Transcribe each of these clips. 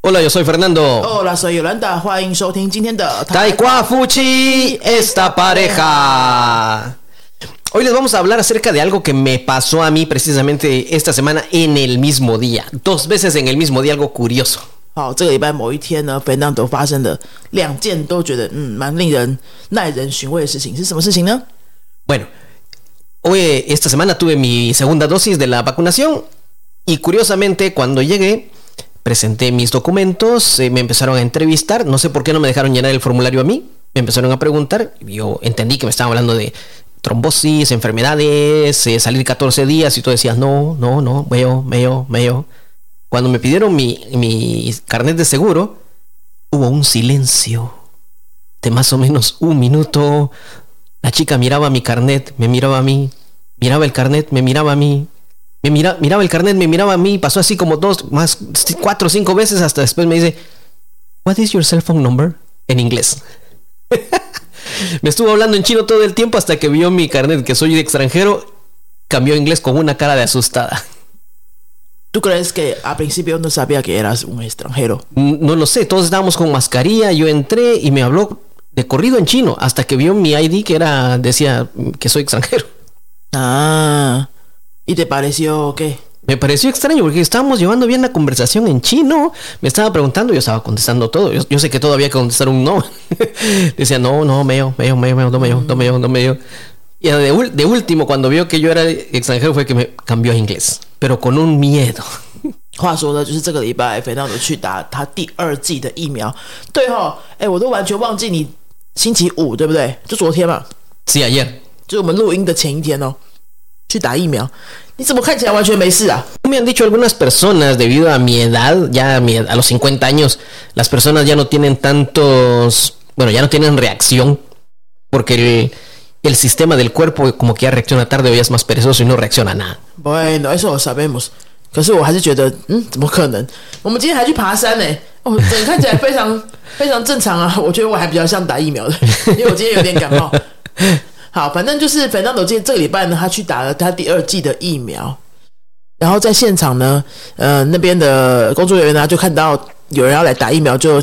Hola, yo soy Fernando. Hola, soy Yolanda，欢迎收听今天的 Taekwa Fuchi, esta pareja. Hoy les vamos a hablar acerca de algo que me pasó a mí precisamente esta semana en el mismo día. Dos veces en el mismo día, algo curioso. 好，这个礼拜某一天呢，Fernando 发生的两件都觉得嗯蛮令人耐人寻味的事情，是什么事情呢？ Bueno, hoy, esta semana tuve mi segunda dosis de la vacunación y curiosamente cuando llegué presenté mis documentos, eh, me empezaron a entrevistar, no sé por qué no me dejaron llenar el formulario a mí, me empezaron a preguntar, yo entendí que me estaban hablando de trombosis, enfermedades, eh, salir 14 días y tú decías, no, no, no, veo, veo, veo. Cuando me pidieron mi, mi carnet de seguro, hubo un silencio de más o menos un minuto. La chica miraba mi carnet, me miraba a mí, miraba el carnet, me miraba a mí, me mira, miraba el carnet, me miraba a mí, pasó así como dos, más cuatro o cinco veces hasta después me dice, What is your cell phone number? En inglés. me estuvo hablando en chino todo el tiempo hasta que vio mi carnet, que soy de extranjero, cambió a inglés con una cara de asustada. ¿Tú crees que al principio no sabía que eras un extranjero? No lo sé, todos estábamos con mascarilla, yo entré y me habló de corrido en chino hasta que vio mi ID que era decía que soy extranjero. Ah, ¿y te pareció qué? Me pareció extraño porque estábamos llevando bien la conversación en chino. Me estaba preguntando, yo estaba contestando todo. Yo, yo sé que todo había que contestar un no. Decía, no, no, meo, meo, meo, meo, no meo, no meo, no meo. Y de, ul- de último, cuando vio que yo era extranjero, fue que me cambió a inglés, pero con un miedo. 话说呢，就是这个礼拜，Fernando 去打他第二季的疫苗。对哈，哎，我都完全忘记你 星期五对不对？就昨天嘛， Sí, ayer. 就是我们录音的前一天哦，去打疫苗。你怎么看起来完全没事啊？ Me han dicho algunas personas, debido a mi edad, ya a, mi- a los 50 años, las personas ya no tienen tantos, bueno, ya no tienen reacción, porque el, el sistema del cuerpo como que ya reacciona tarde o ya es más perezoso y no reacciona a nada. Bueno, eso lo sabemos。可是我还是觉得，嗯，怎么可能？我们今天还去爬山呢、 哦，整看起来非常 非常正常啊。我觉得我还比较像打疫苗的，因为我今天有点感冒。好，反正就是反正我今天这个礼拜呢，他去打了他第二季的疫苗，然后在现场呢，呃，那边的工作人员呢就看到有人要来打疫苗，就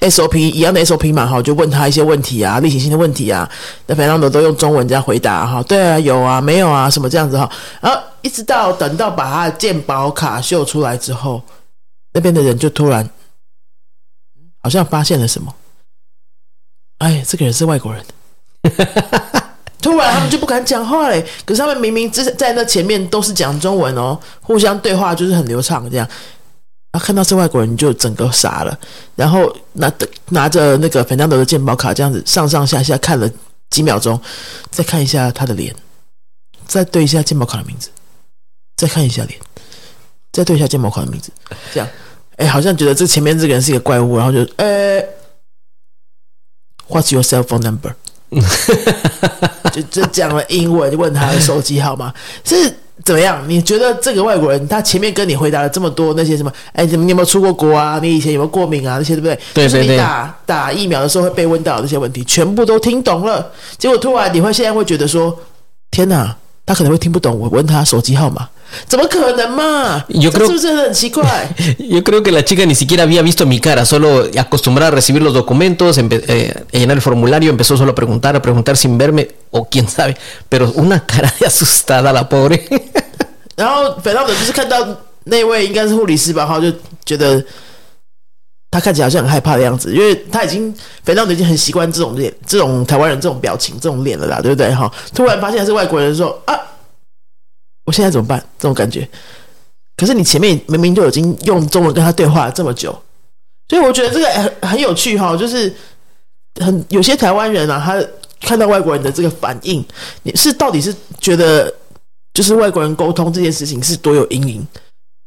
SOP 一样的 SOP 嘛，哈，就问他一些问题啊，例行性的问题啊，那反正都用中文这样回答哈，对啊，有啊，没有啊，什么这样子哈，然后一直到等到把他的健保卡秀出来之后，那边的人就突然好像发现了什么，哎，这个人是外国人。突然他们就不敢讲话嘞，可是他们明明之在那前面都是讲中文哦，互相对话就是很流畅这样。然后看到是外国人，就整个傻了，然后拿拿着那个 Fernando 的健保卡，这样子上上下下看了几秒钟，再看一下他的脸，再对一下健保卡的名字，再看一下脸，再对一下健保卡的名字，这样，哎，好像觉得这前面这个人是一个怪物，然后就，呃，What's your cell phone number？就就讲了英文，就问他的手机号码是怎么样？你觉得这个外国人他前面跟你回答了这么多那些什么？哎，你你有没有出过国啊？你以前有没有过敏啊？那些对不对？就是你对对对打打疫苗的时候会被问到这些问题，全部都听懂了。结果突然你会现在会觉得说：天哪，他可能会听不懂我问他手机号码，怎么可能嘛？ Yo 这 creo- 是不是很奇怪？ Yo creo que la chica ni siquiera había visto mi cara, solo acostumbrada a recibir los documentos, empe- eh, a llenar el formulario, empezó solo a preguntar, a preguntar sin verme, o quién sabe, pero una cara de asustada la pobre. 然后反正我就是看到那位应该是护理师吧，然后就觉得他看起来好像很害怕的样子，因为他已经反正已经很习惯这种脸、这种台湾人这种表情、这种脸了啦，对不对？哈，突然发现他是外国人的时候啊， 我现在怎么办？这种感觉。可是你前面明明就已经用中文跟他对话了这么久，所以我觉得这个很很有趣哈，就是很有些台湾人啊，他看到外国人的这个反应，你是到底是觉得就是外国人沟通这件事情是多有阴影，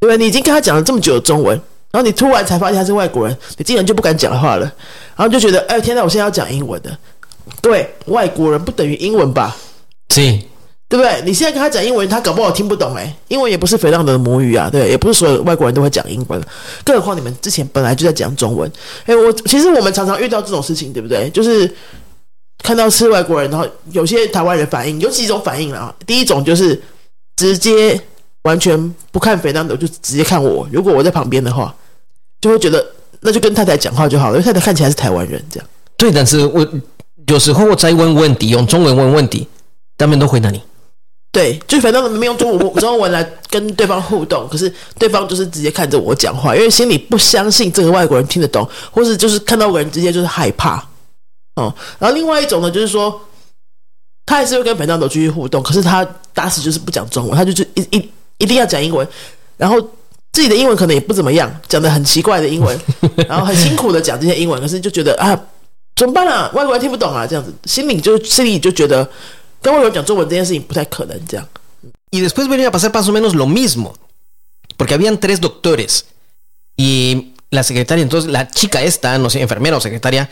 对不对？你已经跟他讲了这么久的中文，然后你突然才发现他是外国人，你竟然就不敢讲话了，然后就觉得，哎，天哪，我现在要讲英文的。对，外国人不等于英文吧？Sí, 对不对？你现在跟他讲英文，他搞不好听不懂哎，英文也不是肥浪的母语啊，对，也不是所有外国人都会讲英文，更何况你们之前本来就在讲中文。哎，我其实我们常常遇到这种事情，对不对？就是看到是外国人，然后有些台湾人反应有几种反应啊。第一种就是直接完全不看肥当斗，就直接看我。如果我在旁边的话，就会觉得那就跟太太讲话就好了，因为太太看起来是台湾人这样。对，但是我有时候我在问问题，用中文问问题，他们都回答你。对，就反正没用中文中文来跟对方互动，可是对方就是直接看着我讲话，因为心里不相信这个外国人听得懂，或是就是看到个人直接就是害怕哦。然后另外一种呢，就是说他还是会跟本当斗继续互动，可是他打死就是不讲中文，他就是一一一定要讲英文，然后自己的英文可能也不怎么样，讲的很奇怪的英文，然后很辛苦的讲这些英文，可是就觉得啊，怎么办啊？外国人听不懂啊，这样子心里就心里就觉得。Y después venía a pasar más o menos lo mismo, porque habían tres doctores y la secretaria, entonces la chica esta, no sé, enfermera o secretaria,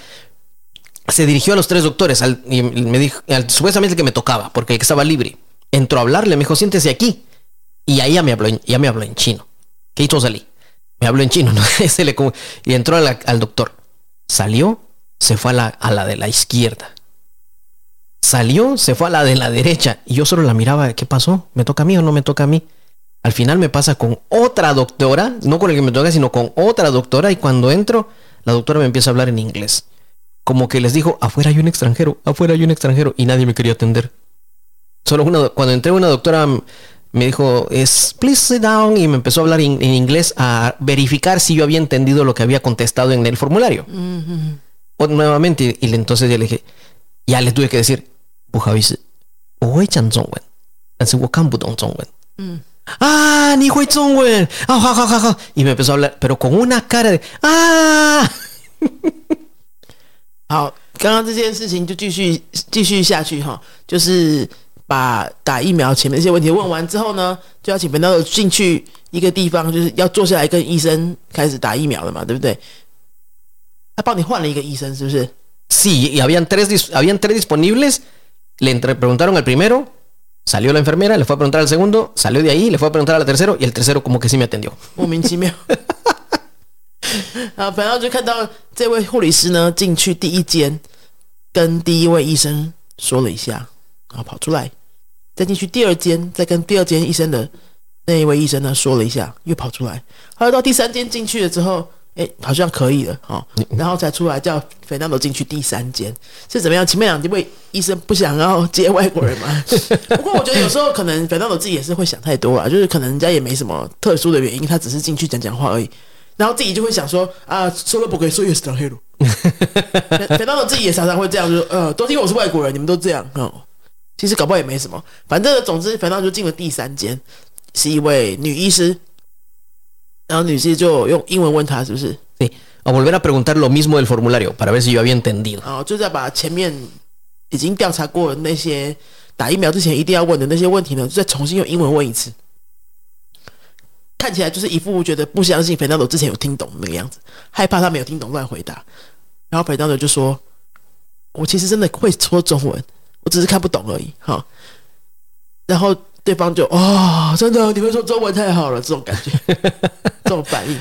se dirigió a los tres doctores y me dijo, supuestamente que me tocaba, porque estaba libre. Entró a hablarle, me dijo, siéntese aquí. Y ahí ya me habló, ya me habló en chino. ¿Qué hizo salí? Me habló en chino, ¿no? y entró al doctor. Salió, se fue a la, a la de la izquierda Salió, se fue a la de la derecha y yo solo la miraba, ¿qué pasó? ¿Me toca a mí o no me toca a mí? Al final me pasa con otra doctora, no con el que me toca, sino con otra doctora y cuando entro, la doctora me empieza a hablar en inglés. Como que les dijo, afuera hay un extranjero, afuera hay un extranjero y nadie me quería atender. Solo una, cuando entré una doctora me dijo, es, please sit down y me empezó a hablar en, inglés a verificar si yo había entendido lo que había contestado en el formulario. o, nuevamente, y entonces yo le dije, ya le tuve que decir, 不好意思，我会讲中文，但是我看不懂中文。嗯啊，你会中文啊？好好好好，y me empezó a hablar，pero con una cara de 啊。好，刚刚这件事情就继续继续下去哈，就是把打疫苗前面那些问题问完之后呢，就要请本道进去一个地方，就是要坐下来跟医生开始打疫苗了嘛，对不对？他帮你换了一个医生，是不是 ？Sí, habían tres, habían tres disponibles. Le preguntaron al primero, salió la enfermera, le fue a preguntar al segundo, salió de ahí, le fue a preguntar al tercero y el tercero como que sí me atendió. 莫名其妙。啊，反正就看到这位护理师呢进去第一间，跟第一位医生说了一下，然后跑出来，再进去第二间，再跟第二间医生的那一位医生呢说了一下，又跑出来，后来到第三间进去了之后。 哎，好像可以了哦，然后才出来叫费纳罗进去第三间是怎么样？前面两位医生不想要接外国人吗？不过我觉得有时候可能菲纳罗自己也是会想太多啊，就是可能人家也没什么特殊的原因，他只是进去讲讲话而已，然后自己就会想说啊，说了不可以说越是当黑路。费纳罗自己也常常会这样，就呃，都因为我是外国人，你们都这样哦。其实搞不好也没什么，反正总之费纳就进了第三间，是一位女医师。然后女士就用英文问他是不是？Sí, a volver a preguntar lo mismo del formulario para ver si yo había entendido. 哦，就在把前面已经调查过的那些打疫苗之前一定要问的那些问题呢，再重新用英文问一次。看起来就是一副觉得不相信 Fernando 之前有听懂那个样子，害怕他没有听懂乱回答。然后 Fernando 就说：“我其实真的会说中文，我只是看不懂而已。”哈，然后。对方就哦，真的，你会说中文太好了，这种感觉，这种反应，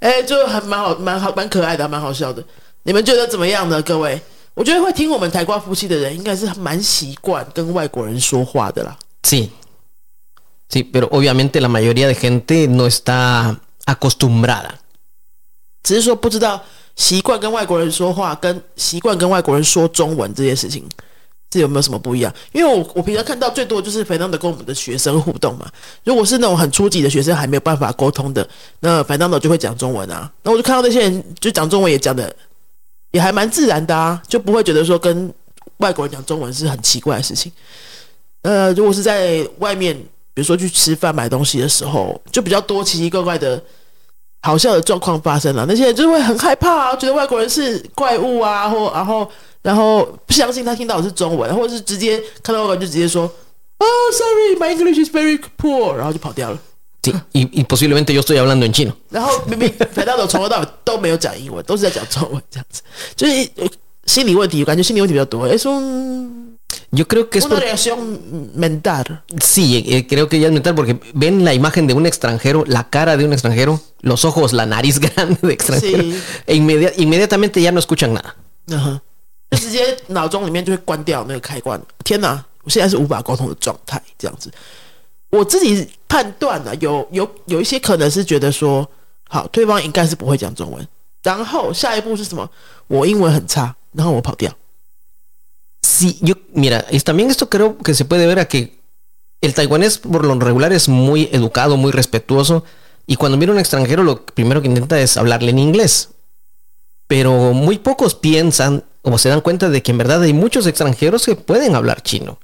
哎，就还蛮好，蛮好，蛮可爱的，蛮好笑的。你们觉得怎么样呢？各位，我觉得会听我们台瓜夫妻的人，应该是蛮习惯跟外国人说话的啦。Sí, sí, pero obviamente la mayoría de gente no está acostumbrada。只是说不知道习惯跟外国人说话，跟习惯跟外国人说中文这件事情。这有没有什么不一样？因为我我平常看到最多就是肥当的跟我们的学生互动嘛。如果是那种很初级的学生还没有办法沟通的，那肥当的就会讲中文啊。那我就看到那些人就讲中文也讲的也还蛮自然的啊，就不会觉得说跟外国人讲中文是很奇怪的事情。呃，如果是在外面，比如说去吃饭买东西的时候，就比较多奇奇怪怪的好笑的状况发生了。那些人就会很害怕啊，觉得外国人是怪物啊，或然后。然后不相信他听到的是中文，或者是直接看到我就直接说啊，Sorry，my English is very poor，然后就跑掉了。Sí, y, y posiblemente yo estoy hablando en chino。然后明明反倒从头到尾都没有讲英文，都是在讲中文这样子，就是心理问题，感觉心理问题比较多。Es un Yo creo que es una reacción mental. Sí, eh, creo que ya es mental porque ven la imagen de un extranjero, la cara de un extranjero, los ojos, la nariz grande de extranjero, sí. e inmedi inmediatamente ya no escuchan nada. Ajá. 就直接脑中里面就会关掉那个开关。天哪，我现在是无法沟通的状态，这样子。我自己判断呢，有有有一些可能是觉得说，好，对方应该是不会讲中文。然后下一步是什么？我英文很差，然后我跑掉。Sí, yo, mira, es, también esto creo que se puede ver a que el taiwanés por lo regular es muy educado, muy respetuoso, y cuando mira a un extranjero lo primero que intenta es hablarle en inglés. Pero muy pocos piensan o se dan cuenta de que en verdad hay muchos extranjeros que pueden hablar chino.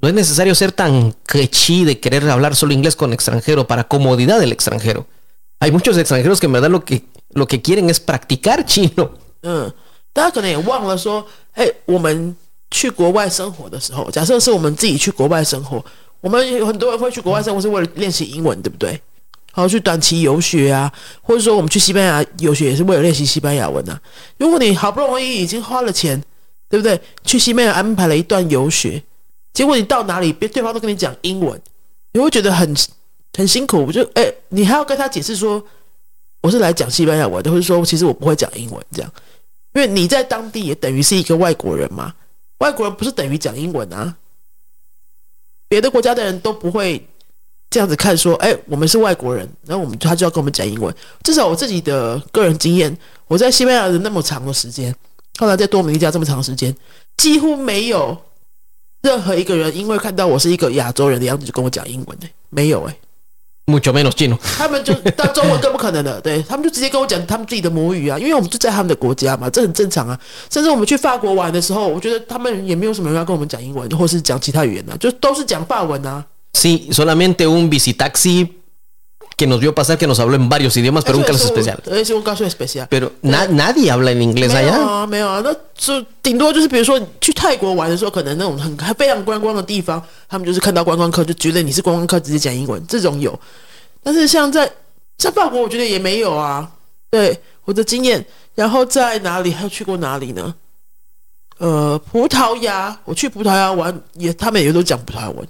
No es necesario ser tan quechí de querer hablar solo inglés con extranjero para comodidad del extranjero. Hay muchos extranjeros que en verdad lo que, lo que quieren es practicar chino. 嗯，大家可能也忘了说，哎，我们去国外生活的时候，假设是我们自己去国外生活，我们有很多人会去国外生活是为了练习英文，对不对？ 好，去短期游学啊，或者说我们去西班牙游学也是为了练习西班牙文啊。如果你好不容易已经花了钱，对不对？去西班牙安排了一段游学，结果你到哪里，别对方都跟你讲英文，你会觉得很很辛苦。我就哎，你还要跟他解释说我是来讲西班牙文的，或者说其实我不会讲英文这样，因为你在当地也等于是一个外国人嘛。外国人不是等于讲英文啊，别的国家的人都不会这样子看说，哎，我们是外国人，然后我们他就要跟我们讲英文。至少我自己的个人经验，我在西班牙的那么长的时间，后来在多米尼加这么长时间，几乎没有任何一个人因为看到我是一个亚洲人的样子就跟我讲英文的，没有哎。mucho menos chino。他们就到中文更不可能的，对他们就直接跟我讲他们自己的母语啊，因为我们就在他们的国家嘛，这很正常啊。甚至我们去法国玩的时候，我觉得他们也没有什么人要跟我们讲英文，或是讲其他语言的，就都是讲法文啊。Sí, solamente un visitaxi que nos vio pasar que nos habló en varios idiomas, pero un caso especial. Es un caso especial. Pero na nadie habla en inglés allá. 没有啊，没有啊，那就顶多就是比如说去泰国玩的时候，可能那种很非常观光的地方，他们就是看到观光客就觉得你是观光客，直接讲英文，这种有。但是像在在法国，我觉得也没有啊。对我的经验，然后在哪里还有去过哪里呢？呃，葡萄牙，我去葡萄牙玩，也他们也都讲葡萄牙文。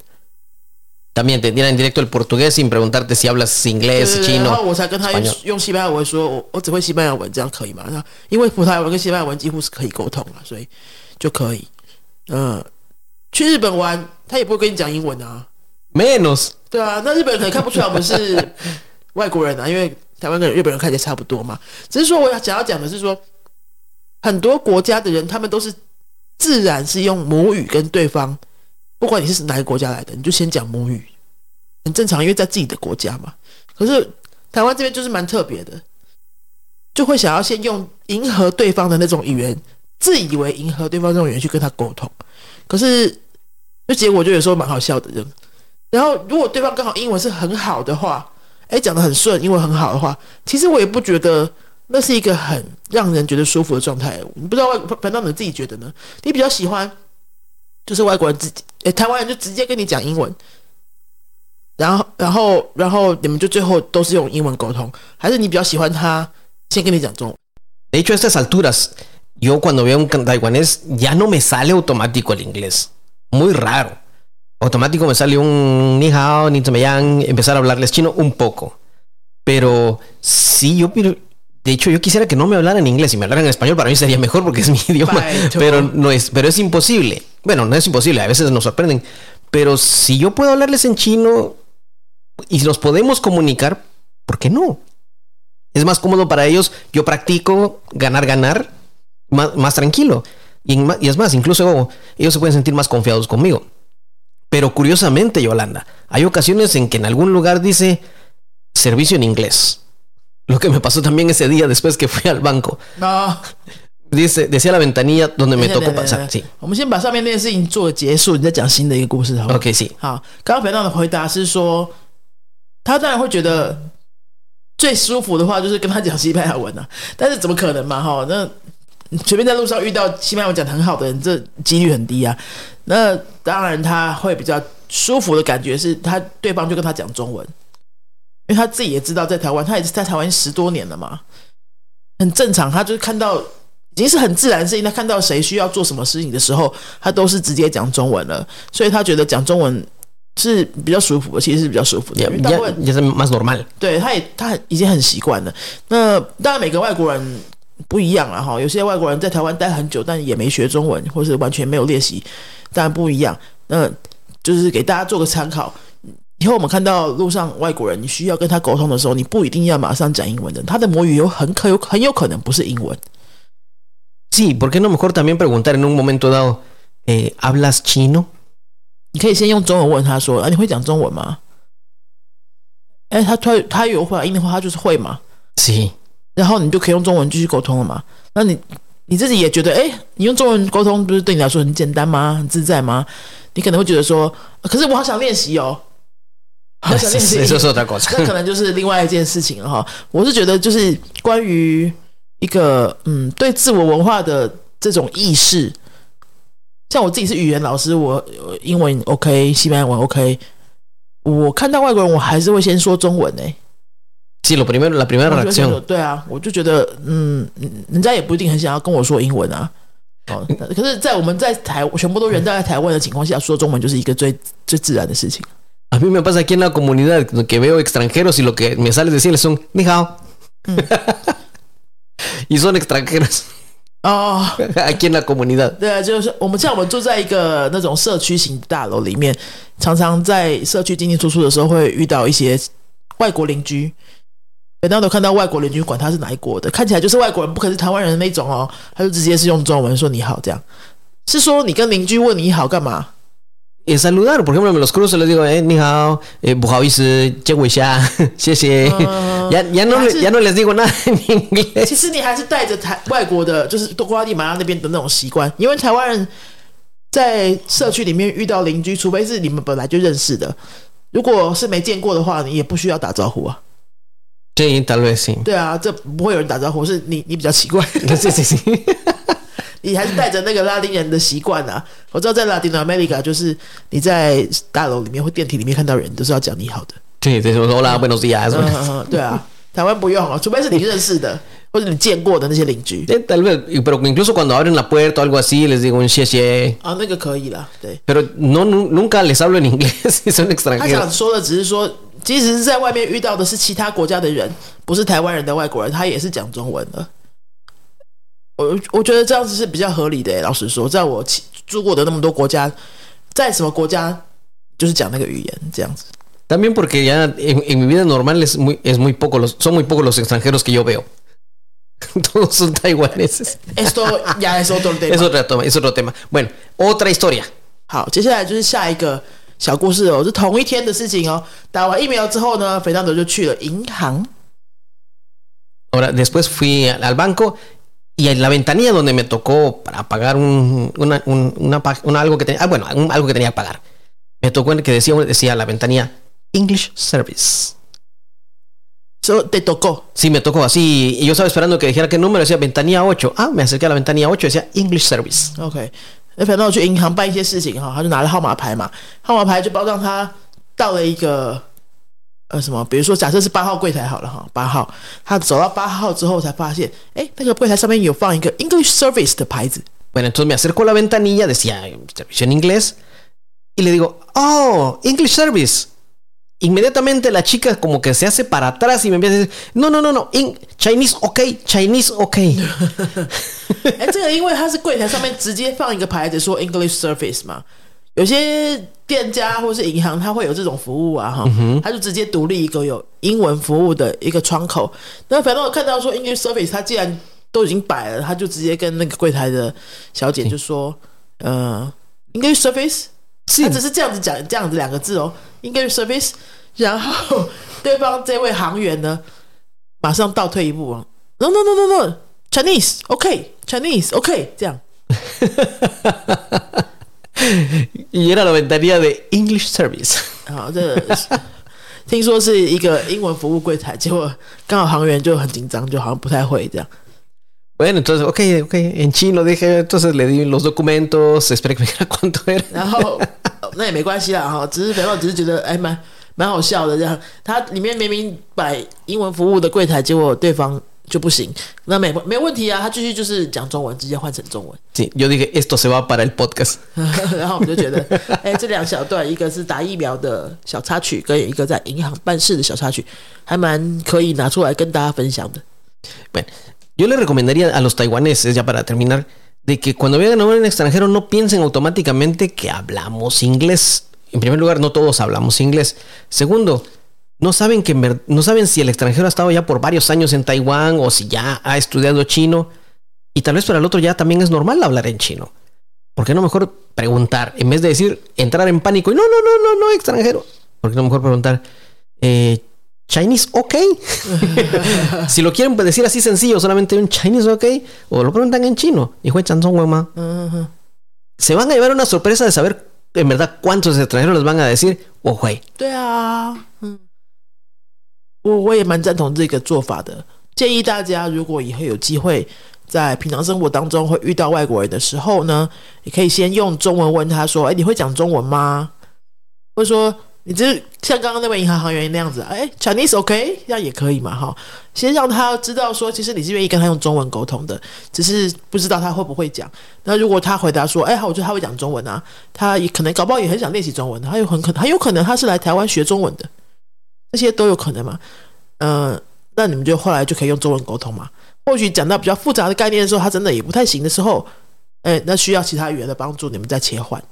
También te tiran directo el portugués sin preguntarte si hablas inglés, chino. 然后我才跟他用用西班牙文说，我我只会西班牙文，这样可以吗？那因为葡萄牙文跟西班牙文几乎是可以沟通了，所以就可以。嗯，去日本玩，他也不会跟你讲英文啊。Menos。对啊，那日本人可能看不出来我们是 外国人啊，因为台湾跟日本人看起来差不多嘛。只是说我要想要讲的是说，很多国家的人他们都是自然是用母语跟对方，不管你是哪个国家来的，你就先讲母语，很正常，因为在自己的国家嘛。可是台湾这边就是蛮特别的，就会想要先用迎合对方的那种语言，自以为迎合对方这种语言去跟他沟通，可是就结果就有时候蛮好笑的，就。然后，如果对方刚好英文是很好的话，哎，讲的很顺，英文很好的话，其实我也不觉得那是一个很让人觉得舒服的状态。你不知道外，反倒你自己觉得呢？你比较喜欢就是外国人自己，哎，台湾人就直接跟你讲英文，然后，然后，然后你们就最后都是用英文沟通，还是你比较喜欢他先跟你讲中文？De hecho, estas alturas, yo cuando veo un taiwanés ya no me sale automático el inglés, muy raro. automático me sale un ni hao, ni yang, empezar a hablarles chino un poco. Pero sí, yo de hecho yo quisiera que no me hablaran en inglés y me hablaran en español para mí sería mejor porque es mi idioma, pero no es, pero es imposible. Bueno, no es imposible, a veces nos sorprenden, pero si yo puedo hablarles en chino y los podemos comunicar, ¿por qué no? Es más cómodo para ellos, yo practico ganar, ganar, más, tranquilo. Y, y es más, incluso ellos se pueden sentir más confiados conmigo. Pero curiosamente, Yolanda, hay ocasiones en que en algún lugar dice servicio en inglés. Lo que me pasó también ese día después que fui al banco. No. Dice, decía la ventanilla donde me tocó pasar. Sí. 我们先把上面那件事情做结束，你再讲新的一个故事，好吗？OK，是。好，刚刚肥皂的回答是说，他当然会觉得最舒服的话就是跟他讲西班牙文啊，但是怎么可能嘛？哈，那随便在路上遇到西班牙文讲的很好的人，这几率很低啊。那当然他会比较舒服的感觉是他对方就跟他讲中文，因为他自己也知道在台湾，他也是在台湾十多年了嘛，很正常。他就是看到已经是很自然的事情，他看到谁需要做什么事情的时候，他都是直接讲中文了，所以他觉得讲中文是比较舒服的，其实是比较舒服的。也也是蛮 normal。对，他也他已经很习惯了。那当然每个外国人。不一样了哈。有些外国人在台湾待很久，但也没学中文，或是完全没有练习，当然不一样。那就是给大家做个参考。以后我们看到路上外国人，你需要跟他沟通的时候，你不一定要马上讲英文的，他的母语有很可有很有可能不是英文。Sí, ¿por qué no mejor también preguntar en un momento dado, eh, ¿hablas chino? 你可以先用中文问他说：“啊，你会讲中文吗？”哎，他他他有回应的话，他就是会嘛。Sí. 然后你就可以用中文继续沟通了嘛。那你你自己也觉得，哎，你用中文沟通不是对你来说很简单吗？很自在吗？你可能会觉得说，啊可是我好想练习哦，那可能就是另外一件事情了哈。我是觉得，就是关于一个嗯对自我文化的这种意识，像我自己是语言老师，我我英文 OK，西班牙文 OK，我看到外国人，我还是会先说中文欸呢、Sí, lo primero, la primera reacción. 对啊，我就觉得嗯，人家也不一定很想要跟我说英文啊。哦，可是，在我们在台全部都人在台湾的情况下，说中文就是一个最最自然的事情。A mí me pasa aquí en la comunidad que veo extranjeros y lo que me sale decirles son ni hao. y son extranjeros 哦，aquí en la comunidad. 对啊，就是我们像我们住在一个那种社区型大楼里面，常常在社区进进出出的时候会遇到一些外国邻居。每当都看到外国邻居，管他是哪一国的，看起来就是外国人，不可能是台湾人的那种哦，他就直接是用中文说你好，这样是说你跟邻居问你好干嘛？saludar，los cruz，les digo，你好，哎、不好意思，借我一下，谢谢。ya ya no ya no les digo nada。其实你还是带着台外国的，就是多瓜地马拉那边的那种习惯，因为台湾人在社区里面遇到邻居，除非是你们本来就认识的，如果是没见过的话，你也不需要打招呼啊。对，打招呼。对啊，这不会有人打招呼，是你你比较奇怪。对对对。你还是带着那个拉丁人的习惯啊。我知道在拉丁 America，就是你在大楼里面或电梯里面看到人，都是要讲你好的。对，对，什么拉布诺斯亚什？对啊，台湾不用啊，除非是你认识的。或者你见过的那些邻居，tal vez, pero incluso cuando abren la puerta algo así, les digo un。啊，那个可以了，对。pero no nunca les hablo en inglés, son extranjero。他想说的只是说，即使是在外面遇到的是其他国家的人，不是台湾人的外国人，他也是讲中文的。我我觉得这样子是比较合理的耶。老实说，在我其住过的那么多国家，在什么国家就是讲那个语言这样子。 También porque ya en, en mi vida normal es muy, es muy poco los, son muy pocos los extranjeros que yo veo. Todos son taiwaneses. Esto ya es otro tema. Es otro tema, es otro tema. Bueno, otra historia. 好，接下来就是下一个小故事哦，是同一天的事情哦。打完疫苗之后呢，肥当德就去了银行。 Ahora, después fui al, al banco y en la ventanilla donde me tocó para pagar un, una, un- una pa- una algo que tenía, ah, bueno, un- algo que tenía que pagar. Me tocó en que decía, decía la ventanilla English Service. 说得多够， Sí, me tocó así. Y yo estaba esperando que dijera qué número, decía ventanilla 8. Ah, me acerqué a la ventanilla 8, decía English Service. OK，那反正我去银行办一些事情哈，他就拿了号码牌嘛，号码牌就保障他到了一个 呃什么，比如说假设是八号柜台好了哈，八号，他走到八号之后才发现，哎，那个柜台上面有放一个 English Service 的牌子，Bueno, entonces me acerco a la ventanilla, decía servicio en inglés. Y le digo, oh, English Service. Inmediatamente la chica como que se hace para atrás y me empieza a decir, no, no, no, no, in- Chinese ok, Chinese ok. 哎，这个因为它是柜台上面直接放一个牌子说 English Service 嘛，有些店家或是银行它会有这种服务啊哈，它就直接独立一个有英文服务的一个窗口。那反正我看到说 English Service，它既然都已经摆了，他就直接跟那个柜台的小姐就说，呃，English Service，是他只是这样子讲这样子两个字哦，English Service，然后对方这位行员呢，马上倒退一步啊，No No No No No，Chinese，OK，Chinese，OK，、这样。Y era la ventanilla de English Service. 好，这个听说是一个英文服务柜台，结果刚好航员就很紧张，就好像不太会这样。Bueno, entonces, ok, ok, en chino dije, entonces le di los documentos, esperé que me dijera cuánto era. 然后呃那也没关系啦，哈，只是反正只是觉得哎蛮蛮好笑的这样。他里面明明摆英文服务的柜台，结果对方 就不行，那没没问题啊，他继续就是讲中文，直接换成中文。 Sí, yo dije, esto se va para el podcast. 然后我们就觉得，哎，这两小段，一个是打疫苗的小插曲，跟一个在银行办事的小插曲，还蛮可以拿出来跟大家分享的。 Bueno, Yo le recomendaría a los taiwaneses, ya para terminar, de que cuando vean a un extranjero no piensen automáticamente que hablamos inglés. En primer lugar, no todos hablamos inglés. Segundo, no saben, que, no saben si el extranjero ha estado ya por varios años en Taiwán o si ya ha estudiado chino. Y tal vez para el otro ya también es normal hablar en chino. ¿Por qué no mejor preguntar? En vez de decir, entrar en pánico y no, no, no, no, no, extranjero. ¿Por qué no mejor preguntar, eh, Chinese OK? si lo quieren decir así sencillo, solamente un Chinese OK, o lo preguntan en chino. Y chanzón, Se van a llevar una sorpresa de saber en verdad cuántos extranjeros les van a decir, oh, güey. 我我也蛮赞同这个做法的。建议大家，如果以后有机会在平常生活当中会遇到外国人的时候呢，你可以先用中文问他说：“哎，你会讲中文吗？”或者说。你就像刚刚那位银行行员那样子，哎，Chinese OK，这样也可以嘛，哈。先让他知道说，其实你是愿意跟他用中文沟通的，只是不知道他会不会讲。那如果他回答说，哎，好，我觉得他会讲中文啊，他也可能搞不好也很想练习中文，他有很可能很有可能他是来台湾学中文的，这些都有可能嘛。嗯，那你们就后来就可以用中文沟通嘛。或许讲到比较复杂的概念的时候，他真的也不太行的时候，哎，那需要其他语言的帮助，你们再切换。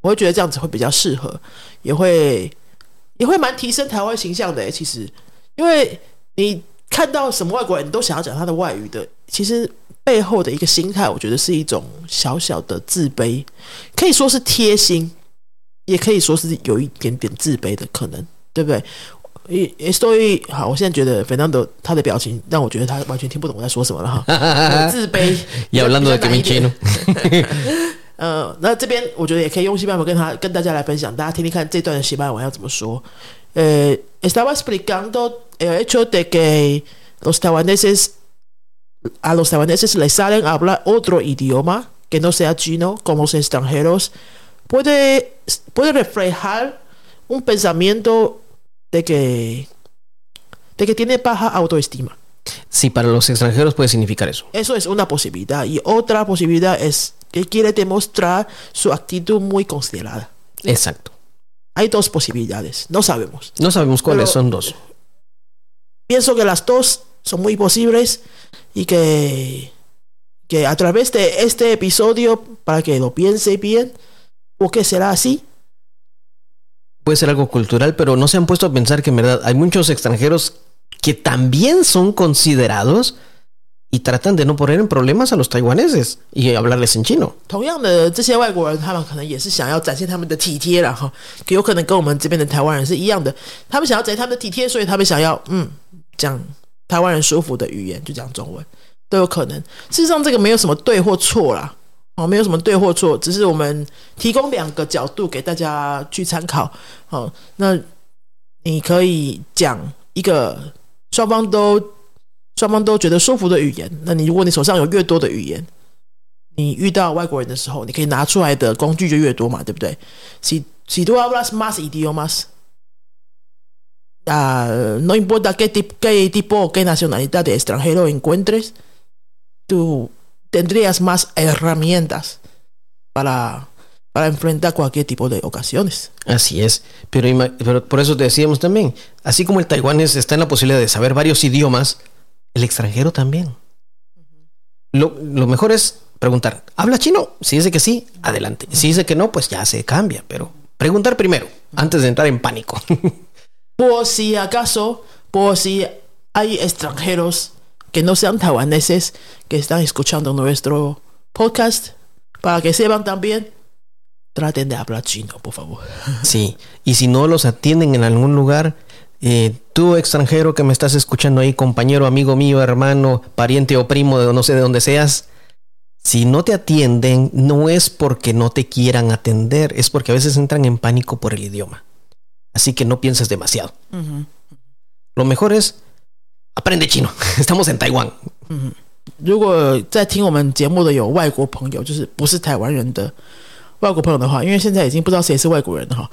我会觉得这样子会比较适合，也会也会蛮提升台湾形象的。其实，因为你看到什么外国人，你都想要讲他的外语的，其实背后的一个心态，我觉得是一种小小的自卑，可以说是贴心，也可以说是有一点点自卑的可能，对不对？也所以好，我现在觉得 Fernando 他的表情让我觉得他完全听不懂我在说什么了哈，自卑。要让多给你呃，那这边我觉得也可以用西班牙文跟他跟大家来分享，大家听听看这段的西班牙文要怎么说。呃，estaba explicando el hecho de que los taiwaneses a los taiwaneses les salen a hablar otro idioma que no sea chino como los extranjeros puede puede reflejar un pensamiento de que de que tiene baja autoestima. Sí, para los extranjeros puede significar eso. Eso es una posibilidad. Y otra posibilidad es que quiere demostrar su actitud muy considerada. Exacto. Hay dos posibilidades. No sabemos. No sabemos cuáles son dos. Pienso que las dos son muy posibles y que, que a través de este episodio, para que lo piense bien, ¿por qué será así? Puede ser algo cultural, pero no se han puesto a pensar que en verdad hay muchos extranjeros que también son considerados y tratan de no poner en problemas a los taiwaneses y hablarles en chino. 同样的，这些外国人他们可能也是想要展现他们的体贴了哈，有可能跟我们这边的台湾人是一样的，他们想要展现他们的体贴，所以他们想要嗯讲台湾人舒服的语言，就讲中文都有可能。事实上，这个没有什么对或错啦， 哦，没有什么对或错，只是我们提供两个角度给大家去参考。好，那你可以讲一个。双方都双方都觉得舒服的语言，那你如果你手上有越多的语言，你遇到外国人的时候，你可以拿出来的工具就越多嘛，对不对？Si si tú hablas más idiomas, ah, no importa qué tipo qué tipo o qué nacionalidad de extranjero encuentres, tú tendrías más herramientas para para enfrentar cualquier tipo de ocasiones. Así es, pero, pero por eso te decíamos también, así como el taiwanés está en la posibilidad de saber varios idiomas, el extranjero también. Lo, lo mejor es preguntar, ¿habla chino? Si dice que sí, adelante. Si dice que no, pues ya se cambia, pero preguntar primero, antes de entrar en pánico. por si acaso, por si hay extranjeros que no sean taiwaneses que están escuchando nuestro podcast, para que sepan también traten de hablar chino, por favor. Sí, y si no los atienden en algún lugar, eh, tú extranjero que me estás escuchando ahí, compañero, amigo mío, hermano, pariente o primo de no sé de dónde seas, si no te atienden, no es porque no te quieran atender, es porque a veces entran en pánico por el idioma. Así que no pienses demasiado. Lo mejor es aprende chino. Estamos en Taiwán. 如果在听我们节目的有外国朋友，就是不是台湾人的外国朋友的话，因为现在已经不知道谁是外国人了哈。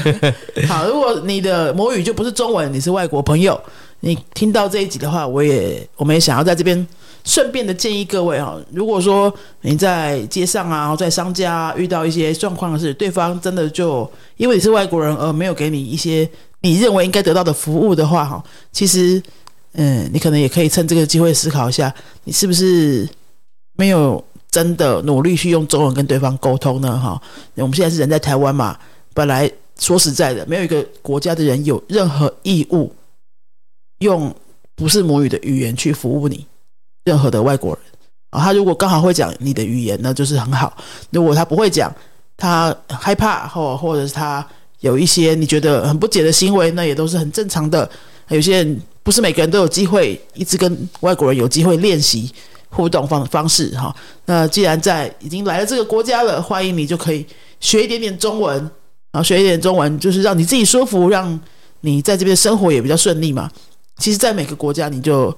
好，如果你的母语就不是中文，你是外国朋友，你听到这一集的话，我也我们也想要在这边顺便的建议各位哈，如果说你在街上啊，在商家遇到一些状况是对方真的就因为你是外国人而没有给你一些你认为应该得到的服务的话哈，其实嗯，你可能也可以趁这个机会思考一下，你是不是没有真的努力去用中文跟对方沟通呢？哈，我们现在是人在台湾嘛，本来说实在的，没有一个国家的人有任何义务用不是母语的语言去服务你，任何的外国人啊，他如果刚好会讲你的语言，那就是很好；如果他不会讲，他害怕或或者是他有一些你觉得很不解的行为，那也都是很正常的。有些人不是每个人都有机会一直跟外国人有机会练习互动方方式哈。那既然在已经来了这个国家了，欢迎你就可以学一点点中文啊，学一点中文就是让你自己舒服，让你在这边生活也比较顺利嘛。其实，在每个国家，你就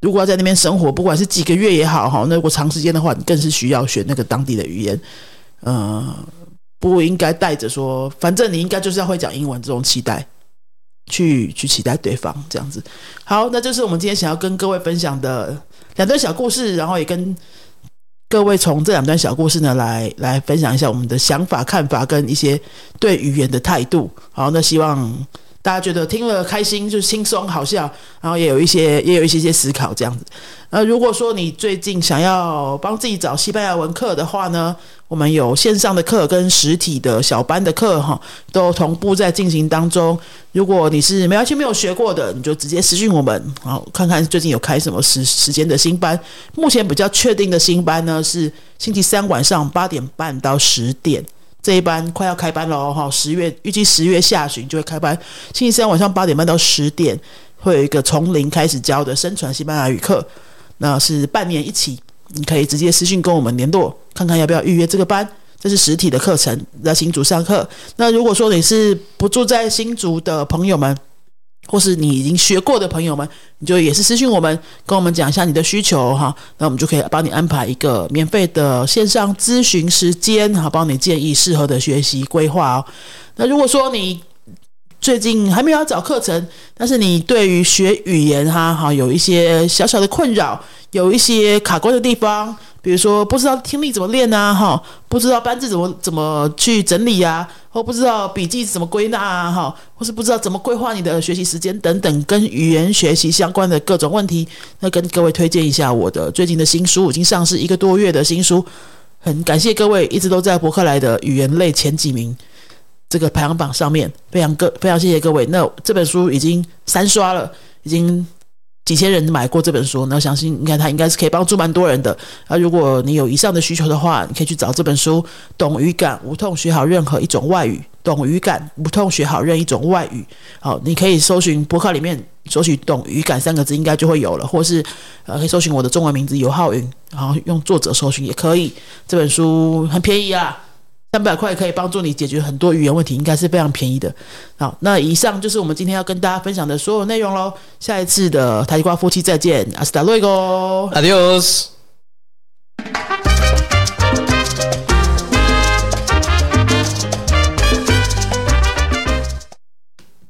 如果要在那边生活，不管是几个月也好哈，那如果长时间的话，你更是需要学那个当地的语言。嗯，不应该带着说，反正你应该就是要会讲英文这种期待。去去期待对方这样子，好，那就是我们今天想要跟各位分享的两段小故事，然后也跟各位从这两段小故事呢来来分享一下我们的想法、看法跟一些对语言的态度。好，那希望。大家觉得听了开心，就轻松好笑，然后也有一些也有一些些思考这样子。呃，如果说你最近想要帮自己找西班牙文课的话呢，我们有线上的课跟实体的小班的课哈，都同步在进行当中。如果你是没完全没有学过的，你就直接私讯我们，好看看最近有开什么时时间的新班。目前比较确定的新班呢是星期三晚上八点半到十点。这一班快要开班了哈，十月预计十月下旬就会开班。星期三晚上八点半到十点，会有一个从零开始教的生存西班牙语课，那是半年一期，你可以直接私信跟我们联络，看看要不要预约这个班。这是实体的课程，在新竹上课。那如果说你是不住在新竹的朋友们，或是你已经学过的朋友们，你就也是私信我们，跟我们讲一下你的需求哈，那我们就可以帮你安排一个免费的线上咨询时间，哈，帮你建议适合的学习规划哦。那如果说你最近还没有找课程，但是你对于学语言哈，哈有一些小小的困扰，有一些卡关的地方。比如说不知道听力怎么练啊，哈，不知道班字怎么怎么去整理啊，或不知道笔记怎么归纳啊，哈，或是不知道怎么规划你的学习时间等等，跟语言学习相关的各种问题，那跟各位推荐一下我的最近的新书，已经上市一个多月的新书，很感谢各位一直都在博客来的语言类前几名这个排行榜上面，非常各非常谢谢各位。那这本书已经三刷了，已经。几千人买过这本书，那相信应该它应该是可以帮助蛮多人的。啊，如果你有以上的需求的话，你可以去找这本书《懂语感，无痛学好任何一种外语》。懂语感，无痛学好任一种外语。好，你可以搜寻博客里面搜取“懂语感”三个字，应该就会有了。或是呃，可以搜寻我的中文名字尤浩云，然后用作者搜寻也可以。这本书很便宜啊。三百块可以帮助你解决很多语言问题，应该是非常便宜的。好，那以上就是我们今天要跟大家分享的所有内容喽。下一次的台瓜夫妻再见，阿斯达洛伊哥，Adios。